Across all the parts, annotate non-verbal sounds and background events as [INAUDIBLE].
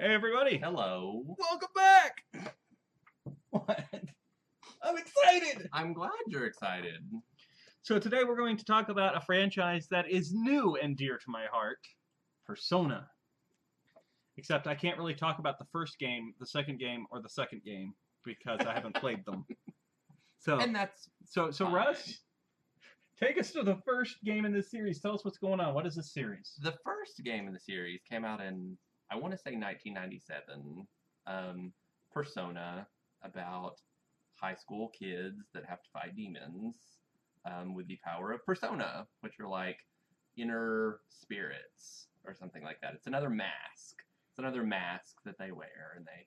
Hey everybody! Hello. Welcome back! [LAUGHS] What? I'm excited! I'm glad you're excited. So today we're going to talk about a franchise that is new and dear to my heart, Persona. Except I can't really talk about the first game, the second game, or the second game because I haven't played them. [LAUGHS] So, And that's so, so fine. Russ, take us to the first game in this series. Tell us what's going on. What is this series? the first game in the series came out in I want to say 1997. Um, Persona about high school kids that have to fight demons um, with the power of persona, which are like inner spirits or something like that. It's another mask. It's another mask that they wear, and they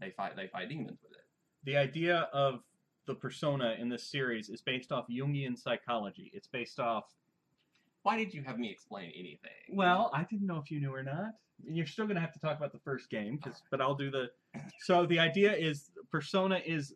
they fight they fight demons with it. the idea of the persona in this series is based off Jungian psychology. It's based off. Why did you have me explain anything? Well, I didn't know if you knew or not. You're still going to have to talk about the first game, but I'll do the. So the idea is persona is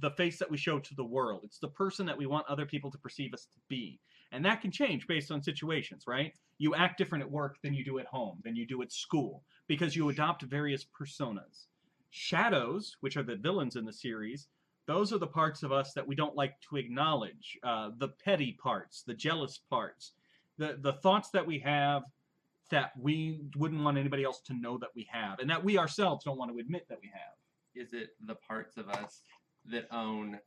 the face that we show to the world. It's the person that we want other people to perceive us to be, and that can change based on situations, right? You act different at work than you do at home, than you do at school, because you adopt various personas. Shadows, which are the villains in the series, those are the parts of us that we don't like to acknowledge. Uh, the petty parts, the jealous parts, the the thoughts that we have that we wouldn't want anybody else to know that we have, and that we ourselves don't want to admit that we have. Is it the parts of us that own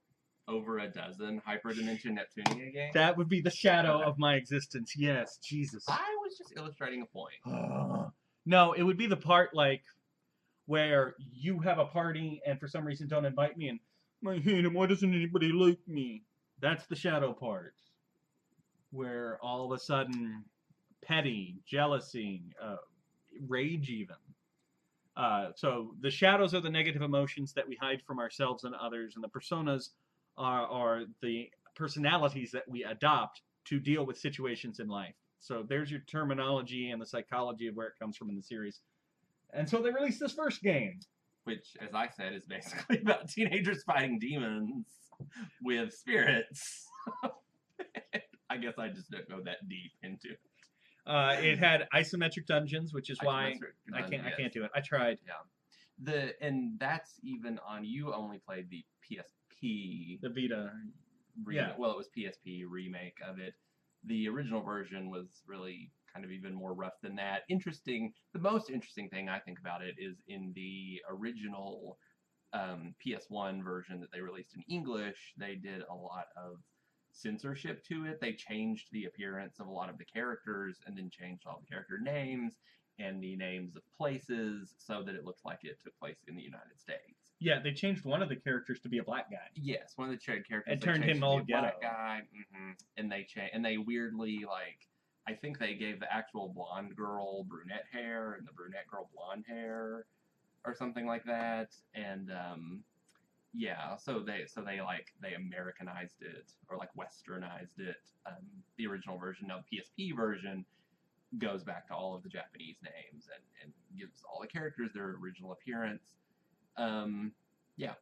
over a dozen Hyperdimension Neptunia games? That would be the shadow of my existence. Yes, Jesus. I was just illustrating a point. Uh, no, it would be the part like where you have a party and for some reason don't invite me and I hate him. Why doesn't anybody like me? That's the shadow part, where all of a sudden petty, jealousy, uh, rage, even. Uh, so the shadows are the negative emotions that we hide from ourselves and others, and the personas are, are the personalities that we adopt to deal with situations in life. So there's your terminology and the psychology of where it comes from in the series. And so they released this first game. Which, as I said, is basically [LAUGHS] about teenagers fighting demons with spirits. [LAUGHS] I guess I just don't go that deep into it. Uh, it had isometric dungeons, which is why Isometric I can't I can't do it. I tried Yeah, The and that's even on you only played the PSP the Vita. re- Yeah. well, it was PSP remake of it. The original version was really kind of even more rough than that. Interesting. The most interesting thing I think about it is in the original um, PS1 version that they released in English, they did a lot of censorship to it. They changed the appearance of a lot of the characters and then changed all the character names and the names of places so that it looked like it took place in the United States. Yeah, they changed one of the characters to be a black guy. Yes, one of the cha- characters. It turned him all a black ghetto. guy, hmm and they cha- and they weirdly like. I think they gave the actual blonde girl brunette hair and the brunette girl blonde hair, or something like that. And um, yeah, so they so they like they Americanized it or like Westernized it. Um, the original version, now the PSP version, goes back to all of the Japanese names and and gives all the characters their original appearance. Um, yeah.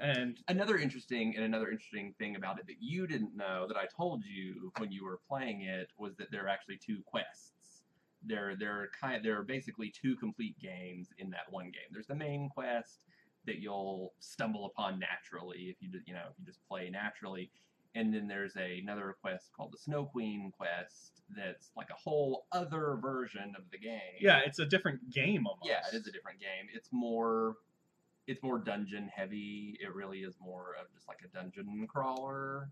And another interesting and another interesting thing about it that you didn't know that I told you when you were playing it was that there are actually two quests. There, there are kind, there are basically two complete games in that one game. There's the main quest that you'll stumble upon naturally if you, you know, if you just play naturally, and then there's a, another quest called the Snow Queen quest that's like a whole other version of the game. yeah, it's a different game almost. Yeah, it is a different game. It's more it's more dungeon heavy. It really is more of just like a dungeon crawler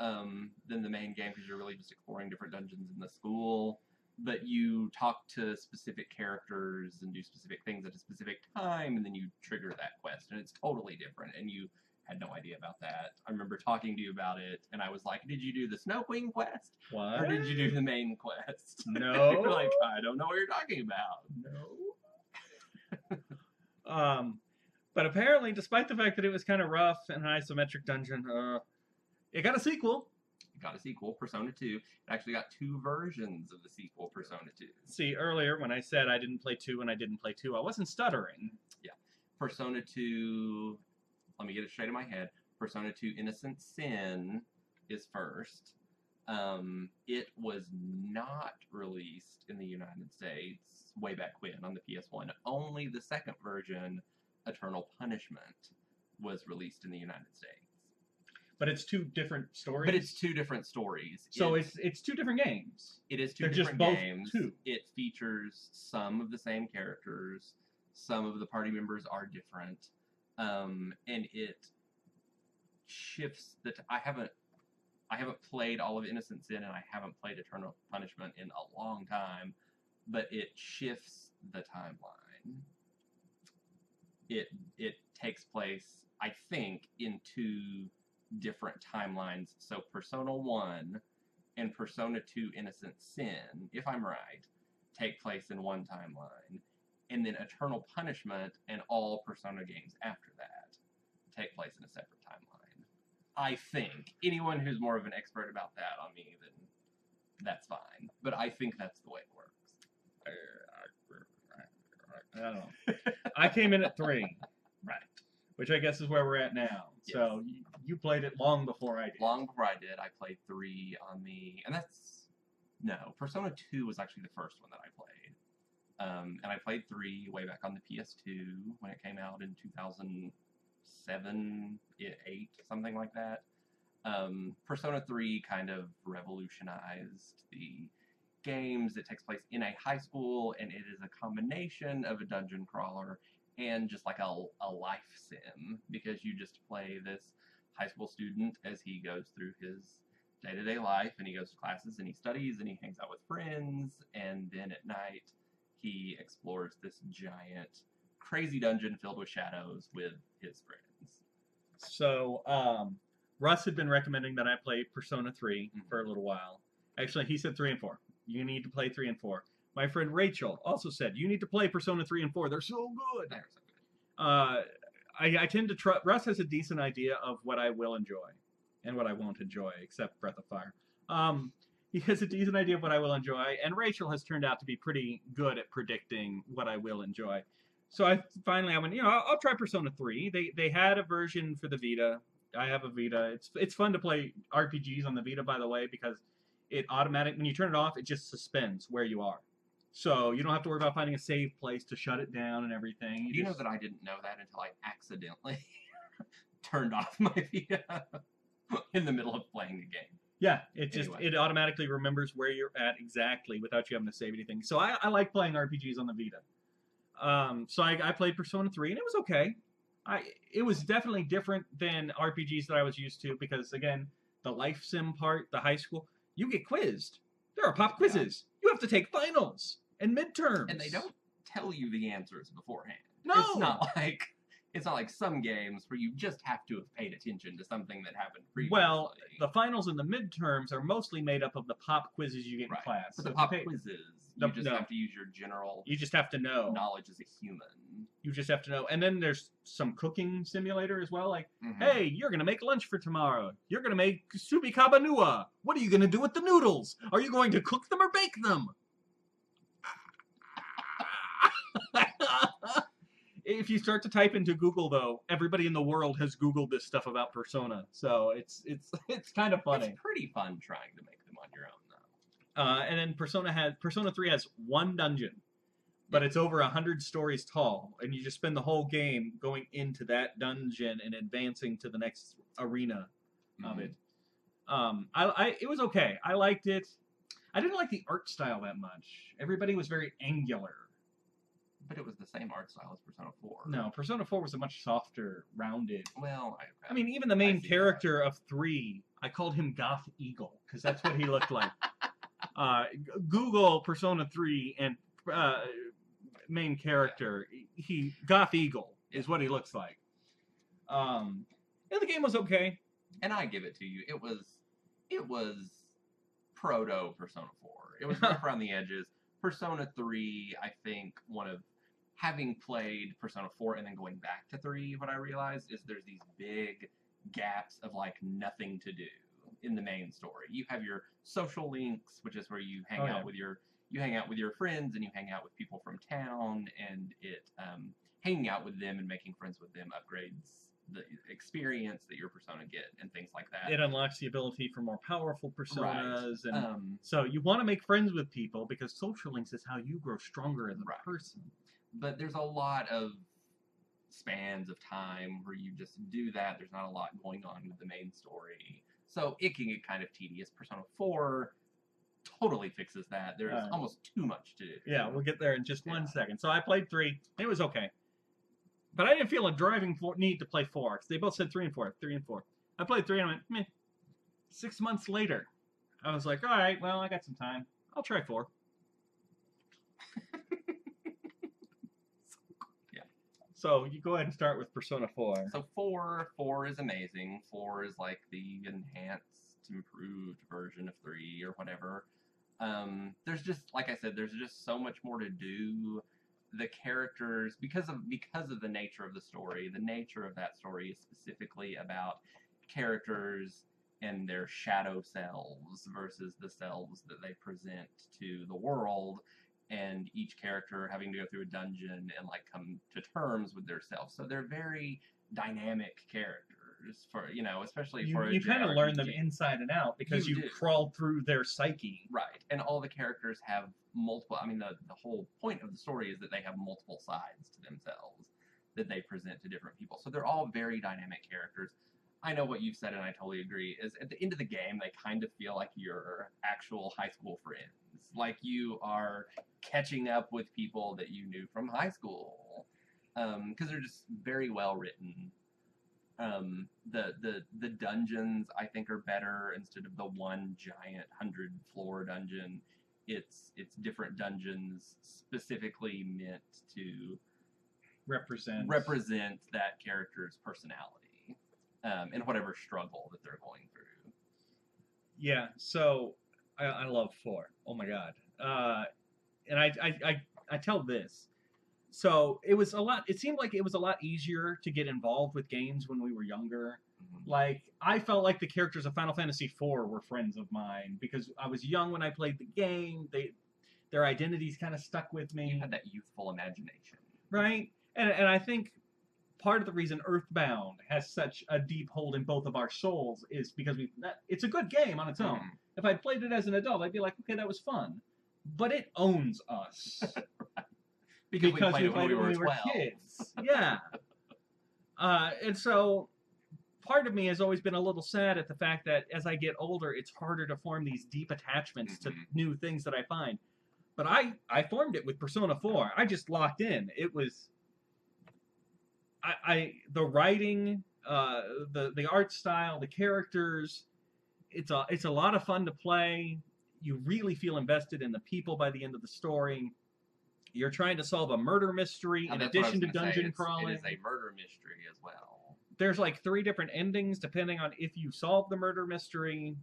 um, than the main game because you're really just exploring different dungeons in the school. But you talk to specific characters and do specific things at a specific time, and then you trigger that quest, and it's totally different. And you had no idea about that. I remember talking to you about it, and I was like, "Did you do the Snow Queen quest, What? or did you do the main quest?" [LAUGHS] No. like, "I don't know what you're talking about." No. um, but apparently, despite the fact that it was kind of rough and an isometric dungeon, uh, it got a sequel. It got a sequel, Persona 2. It actually got two versions of the sequel, Persona 2. See, earlier when I said I didn't play two and I didn't play two, I wasn't stuttering. Yeah. Persona 2, let me get it straight in my head. Persona 2 Innocent Sin is first. Um, it was not released in the United States way back when on the PS1. Only the second version, Eternal Punishment, was released in the United States. But it's two different stories. But it's two different stories. so it's it's two different games. It is 2 They're just different both games. two. It features some of the same characters. Some of the party members are different, um, and it shifts the. T- I haven't, I haven't played all of Innocent Sin, and I haven't played Eternal Punishment in a long time, but it shifts the timeline. It it takes place, I think, in two different timelines. So Persona One and Persona 2 Innocent Sin, if I'm right, take place in one timeline. And then Eternal Punishment and all Persona games after that take place in a separate timeline. I think. Anyone who's more of an expert about that on me, then that's fine. But I think that's the way it works. I don't know. I came in at three, Right. Which I guess is where we're at now. So you, played it long before I did. Long before I did, I played 3 on the. And that's. No, Persona 2 was actually the first one that I played. Um, and I played 3 way back on the PS2 when it came out in 2007, 8, something like that. Um, Persona 3 kind of revolutionized the games. It takes place in a high school, and it is a combination of a dungeon crawler and just like a, a life sim because you just play this high school student as he goes through his day to day life and he goes to classes and he studies and he hangs out with friends and then at night he explores this giant crazy dungeon filled with shadows with his friends. So um, Russ had been recommending that I play Persona 3 Mhm. for a little while. Actually, he said 3 and 4. You need to play 3 and 4. My friend Rachel also said, you need to play Persona 3 and 4. They're so good. They're so good. Uh, I, I tend to trust. Russ has a decent idea of what I will enjoy and what I won't enjoy, except Breath of Fire. Um, he has a decent idea of what I will enjoy, and Rachel has turned out to be pretty good at predicting what I will enjoy. So I finally I went, you know, I'll, I'll try Persona 3. They they had a version for the Vita. I have a Vita. It's it's fun to play RPGs on the Vita, by the way, because it automatic when you turn it off, it just suspends where you are. So you don't have to worry about finding a safe place to shut it down and everything. Do you know that I didn't know that until I accidentally [LAUGHS] turned off my Vita in the middle of playing the game? Yeah, it just Anyway. it automatically remembers where you're at exactly without you having to save anything. So I, I like playing RPGs on the Vita. Um, so I, I played Persona 3 and it was okay. I it was definitely different than RPGs that I was used to because again, the life sim part, the high school, you get quizzed. There are pop quizzes. You have to take finals and midterms. And they don't tell you the answers beforehand. No. It's not [LAUGHS] like it's not like some games where you just have to have paid attention to something that happened previously. Well, the finals and the midterms are mostly made up of the pop quizzes you get Right. in class. but So the pop pay- quizzes, you just no. have to use your general you just have to know. knowledge as a human. You just have to know. And then there's some cooking simulator as well. Like, Mhm. hey, you're gonna make lunch for tomorrow. You're gonna make subi kabanua. What are you gonna do with the noodles? Are you going to cook them or bake them? If you start to type into Google, though, everybody in the world has Googled this stuff about Persona, so it's it's [LAUGHS] it's kind of funny. It's pretty fun trying to make them on your own, though. Uh, and then Persona has Persona Three has one dungeon, but it's over a hundred stories tall, and you just spend the whole game going into that dungeon and advancing to the next arena of Mhm. it. Um, I, I it was okay. I liked it. I didn't like the art style that much. Everybody was very angular. But it was the same art style as Persona 4. No, Persona Four was a much softer, rounded. Well, I, I mean, even the main see that. character of three, I called him Goth Eagle because that's what he looked like. [LAUGHS] Uh, Google Persona Three and uh, main character, he Goth Eagle is what he looks like. Um, yeah, the game was okay. and I give it to you. It was, it was proto Persona 4. It was rough [LAUGHS] around the edges. Persona 3, I think one of having played Persona 4 and then going back to 3, what I realized is there's these big gaps of like nothing to do in the main story. You have your social links, which is where you hang Oh, out yeah. with your you hang out with your friends and you hang out with people from town and it um, hanging out with them and making friends with them upgrades the experience that your persona get and things like that. It unlocks the ability for more powerful personas, and um, so you want to make friends with people because social links is how you grow stronger as a Right. person. But there's a lot of spans of time where you just do that. There's not a lot going on with the main story. So it can get kind of tedious. Persona 4 totally fixes that. There's uh, almost too much to do. Yeah, we'll get there in just yeah. one second. So I played 3. It was okay. But I didn't feel a driving for, need to play 4 they both said 3 and 4. 3 and 4. I played 3 and I went, meh. Six months later, I was like, all right, well, I got some time. I'll try 4. So you go ahead and start with Persona 4. So four, four is amazing. Four is like the enhanced, improved version of three or whatever. Um, there's just, like I said, there's just so much more to do. The characters, because of because of the nature of the story, the nature of that story is specifically about characters and their shadow selves versus the selves that they present to the world and each character having to go through a dungeon and like come to terms with their self. So they're very dynamic characters for you know, especially You, for a you kind of learn them inside and out because You you, crawl through their psyche. Right, and all the characters have multiple. I mean, the the whole point of the story is that they have multiple sides to themselves that they present to different people. So they're all very dynamic characters. I know what you've said, and I totally agree. Is at the end of the game, they kind of feel like your actual high school friends, like you are catching up with people that you knew from high school, because they're just very well written. Um, the the the dungeons I think are better instead of the one giant hundred floor dungeon. It's it's different dungeons specifically meant to Represent. represent that character's personality um, and whatever struggle that they're going through. Yeah, so I, I love four. Oh my god. Uh, and I, I I I tell this. So it was a lot. It seemed like it was a lot easier to get involved with games when we were younger. Like I felt like the characters of Final Fantasy IV were friends of mine because I was young when I played the game. They their identities kind of stuck with me, You had that youthful imagination. right? And and I think part of the reason Earthbound has such a deep hold in both of our souls is because we it's a good game on its own. Mhm. If I'd played it as an adult, I'd be like, okay, that was fun. But it owns us [LAUGHS] Because, we played it when we were, 12. kids. Yeah. [LAUGHS] Uh, and so part of me has always been a little sad at the fact that as I get older, it's harder to form these deep attachments to Mhm. new things that I find. But I, I formed it with Persona 4. I just locked in. It was I, I the writing, uh, the the art style, the characters, it's a it's a lot of fun to play. You really feel invested in the people by the end of the story. You're trying to solve a murder mystery Now, in that's what I addition to gonna say. dungeon crawling. It is a murder mystery as well. There's like three different endings depending on if you solve the murder mystery.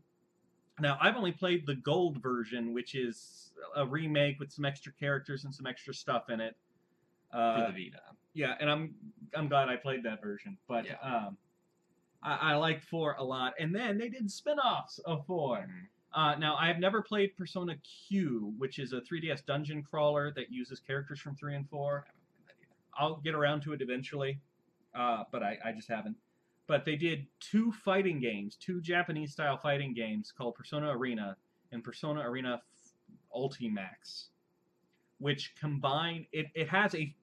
Now, I've only played the gold version, which is a remake with some extra characters and some extra stuff in it. For Uh, the Vita. Yeah, and I'm I'm glad I played that version. But Yeah. um, I, I liked four a lot. And then they did spin-offs of four. Mhm. Uh, now I have never played Persona Q, which is a 3DS dungeon crawler that uses characters from three and four. I haven't played that either. I'll get around to it eventually, uh, but I, I just haven't. But they did two fighting games, two Japanese style fighting games called Persona Arena and Persona Arena F- Ultimax, which combine it, it has a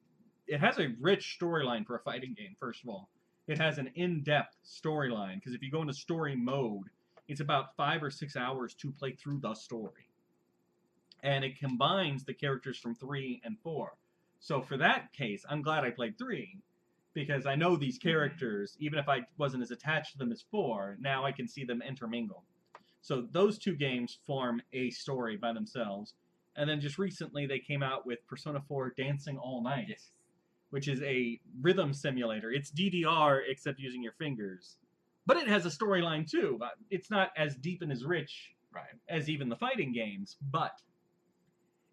it has a rich storyline for a fighting game. First of all, it has an in depth storyline because if you go into story mode, it's about five or six hours to play through the story, and it combines the characters from three and four. So for that case, I'm glad I played three because I know these mm-hmm. characters, even if I wasn't as attached to them as four, now I can see them intermingle. So those two games form a story by themselves. And then just recently they came out with Persona 4 Dancing All Night, Yes. Which is a rhythm simulator. It's DDR except using your fingers. But it has a storyline too. It's not as deep and as rich Right. as even the fighting games, but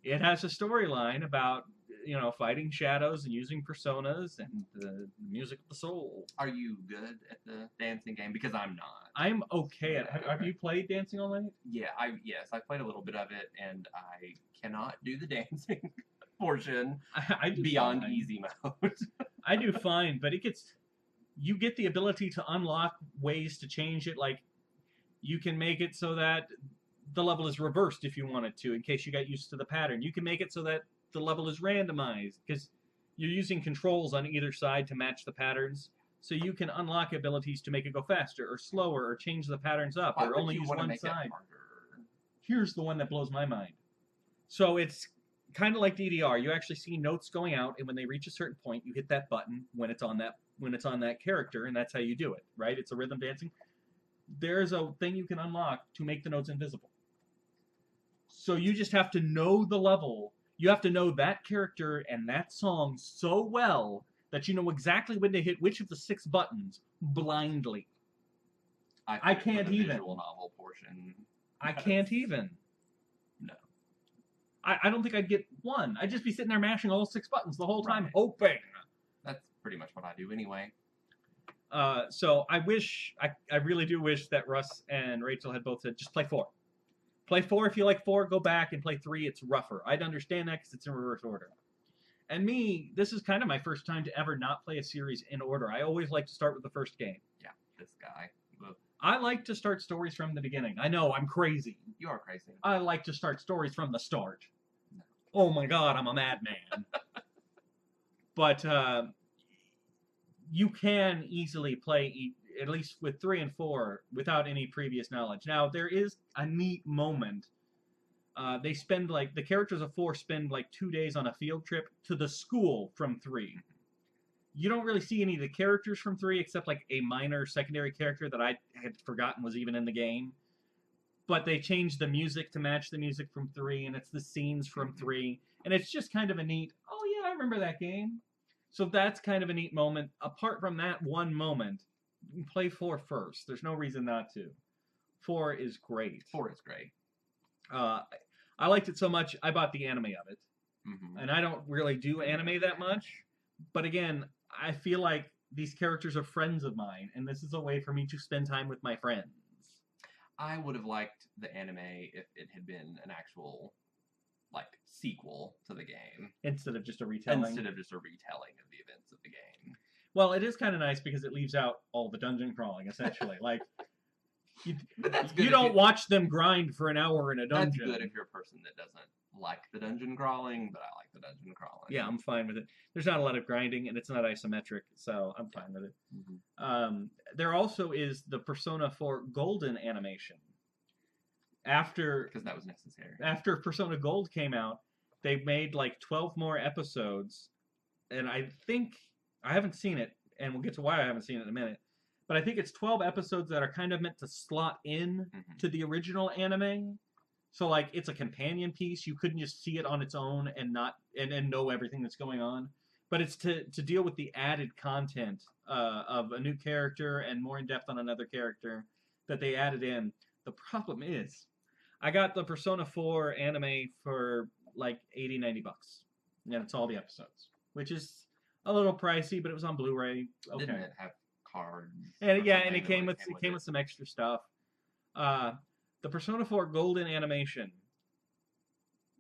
it has a storyline about you know fighting shadows and using personas and the music of the soul. Are you good at the dancing game? Because I'm not. I'm okay at. Have, have you played Dancing All Night? Yeah, I yes, I played a little bit of it, and I cannot do the [LAUGHS] dancing portion I, do beyond fine. easy mode. [LAUGHS] I do fine, but it gets you get the ability to unlock ways to change it. Like you can make it so that the level is reversed if you wanted to, in case you got used to the pattern. You can make it so that the level is randomized because you're using controls on either side to match the patterns. So you can unlock abilities to make it go faster or slower or change the patterns up Why or only use one side. Here's the one that blows my mind. So it's kind of like DDR. You actually see notes going out, and when they reach a certain point, you hit that button when it's on that when it's on that character, and that's how you do it, right? It's a rhythm dancing. There's a thing you can unlock to make the notes invisible. So you just have to know the level. You have to know that character and that song so well that you know exactly when to hit which of the six buttons blindly. I for can't even. Visual novel portion. I can't even. I, I don't think I'd get one. I'd just be sitting there mashing all six buttons the whole time, Right. hoping. That's pretty much what I do anyway. Uh, so I wish, I, I really do wish that Russ and Rachel had both said, just play four. Play four if you like four, go back and play three. It's rougher. I'd understand that because it's in reverse order. And me, this is kind of my first time to ever not play a series in order. I always like to start with the first game. Yeah, this guy. Ugh, I like to start stories from the beginning. I know, I'm crazy. You are crazy. I like to start stories from the start. Oh my god, I'm a madman. but uh, you can easily play at least with three and four without any previous knowledge. Now there is a neat moment. Uh, they spend like the characters of four spend like two days on a field trip to the school from three. You don't really see any of the characters from three except like a minor secondary character that I had forgotten was even in the game but they changed the music to match the music from three, and it's the scenes from Mhm. three, and it's just kind of a neat. Oh yeah, I remember that game. So that's kind of a neat moment. Apart from that one moment, play four first. There's no reason not to. Four is great. Four is great. Uh, I liked it so much, I bought the anime of it, hmm and I don't really do anime that much. But again, I feel like these characters are friends of mine, and this is a way for me to spend time with my friends. I would have liked the anime if it had been an actual, like, sequel to the game Instead of just a retelling. instead of just a retelling of the events of the game. Well, it is kind of nice because it leaves out all the dungeon crawling, essentially. [LAUGHS] like, you, But that's good. you don't watch them grind for an hour in a dungeon. That's good if you're a person that doesn't like the dungeon crawling, but I like the dungeon crawling. Yeah, I'm fine with it. There's not a lot of grinding, and it's not isometric, so I'm fine with it. Mhm. Um, there also is the Persona 4 Golden animation. After because that was necessary. after Persona Gold came out, they made like 12 more episodes. And I think, I haven't seen it, and we'll get to why I haven't seen it in a minute. But I think it's 12 episodes that are kind of meant to slot in Mhm. to the original anime. So like it's a companion piece. You couldn't just see it on its own and not and, and know everything that's going on. But it's to, to deal with the added content uh, of a new character and more in depth on another character that they added in. The problem is, I got the Persona 4 anime for like 80, 90 bucks. And it's all the episodes, which is a little pricey, but it was on Blu-ray. Okay. Didn't it have cards? And yeah, and it came like, with it came with some extra stuff. Uh, the Persona 4 Golden animation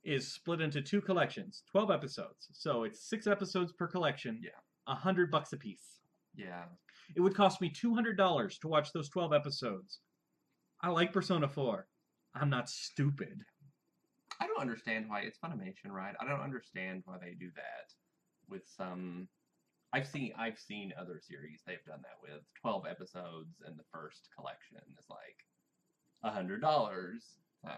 is split into two collections, 12 episodes. So it's six episodes per collection. Yeah. A hundred bucks a piece. Yeah. It would cost me two hundred dollars to watch those 12 episodes. I like Persona 4. I'm not stupid. I don't understand why it's Funimation, right? I don't understand why they do that with some. I've seen I've seen other series they've done that with twelve episodes, and the first collection is like a hundred dollars. So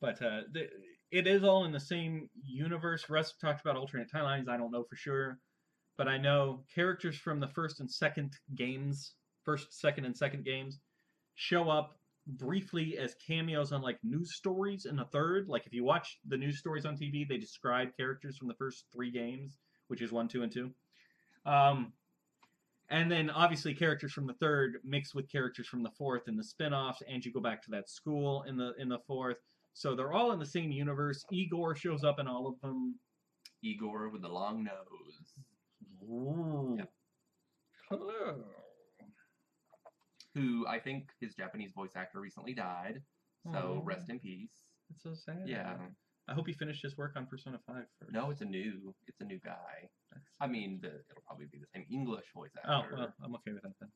But uh, the, it is all in the same universe. Russ talked about alternate timelines. I don't know for sure, but I know characters from the first and second games, first, second, and second games, show up briefly as cameos on like news stories in the third. Like if you watch the news stories on TV, they describe characters from the first three games, which is one, two, and two. Um, and then obviously characters from the third mixed with characters from the fourth in the spin-offs, and you go back to that school in the in the fourth. So they're all in the same universe. Igor shows up in all of them. Igor with the long nose, Ooh. Yep. Hello. who I think his Japanese voice actor recently died. So Aw. rest in peace. That's so sad. Yeah. I hope he finished his work on Persona 5 first. No, it's a new it's a new guy. I mean, the, it'll probably be the same English voice actor. Oh, well, I'm okay with that then.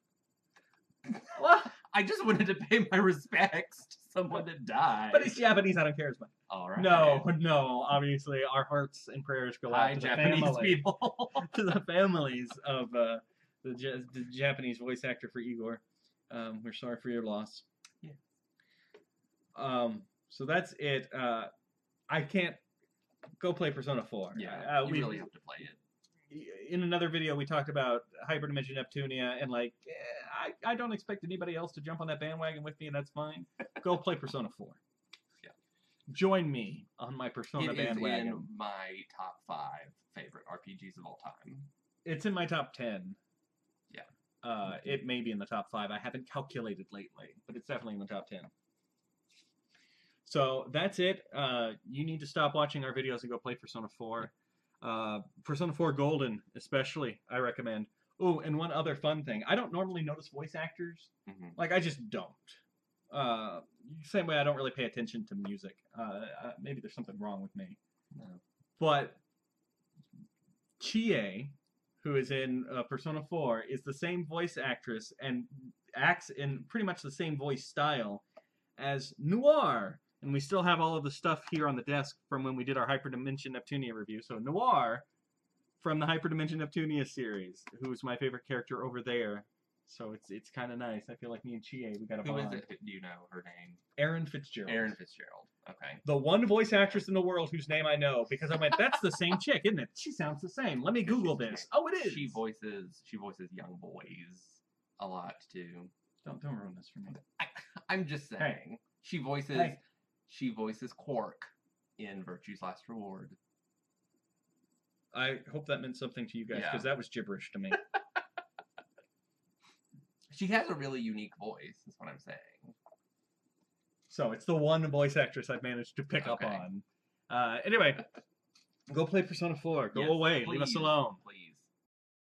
Well, [LAUGHS] I just wanted to pay my respects to someone that died. But it's Japanese. I don't care as much. all right. No, no. Obviously, our hearts and prayers go out to the Japanese family, people. [LAUGHS] to the families of uh, the, the Japanese voice actor for Igor. Um, we're sorry for your loss. Yeah. Um. So that's it. Uh, I can't go play Persona Four. yeah, Uh, you we, really have to play it. in another video we talked about hyperdimension neptunia and like eh, I, I don't expect anybody else to jump on that bandwagon with me and that's fine go play persona 4 Yeah. join me on my persona It is bandwagon in my top five favorite RPGs of all time. it's in my top 10 Yeah. uh, it may be in the top 5 i haven't calculated lately but it's definitely in the top 10 so that's it. Uh, you need to stop watching our videos and go play persona 4 uh, persona 4 golden especially i recommend. Oh and one other fun thing. I don't normally notice voice actors. Hmm like i just don't. Uh, same way i don't really pay attention to music. Uh, uh, maybe there's something wrong with me. No. but Chie, who is in uh, Persona 4, is the same voice actress and acts in pretty much the same voice style as Noire. And we still have all of the stuff here on the desk from when we did our Hyperdimension Neptunia review. So Noire from the Hyperdimension Neptunia series, who's my favorite character over there. So it's it's kind of nice. I feel like me and Chie, we got a Who is bond. it? Do you know her name? Erin Fitzgerald. Erin Fitzgerald. Okay. the one voice actress in the world whose name I know because I went, that's the same chick, isn't it? She sounds the same. Let me Google this. Oh, it is. She voices she voices young boys a lot too. Don't don't ruin this for me. I'm just saying. She voices Hey. She voices Quark in Virtue's Last Reward. I hope that meant something to you guys Yeah. because that was gibberish to me. [LAUGHS] She has a really unique voice, is what I'm saying. so it's the one voice actress I've managed to pick up on. Uh, anyway, go play Persona 4. Go Yes, away. Leave us alone. please. alone.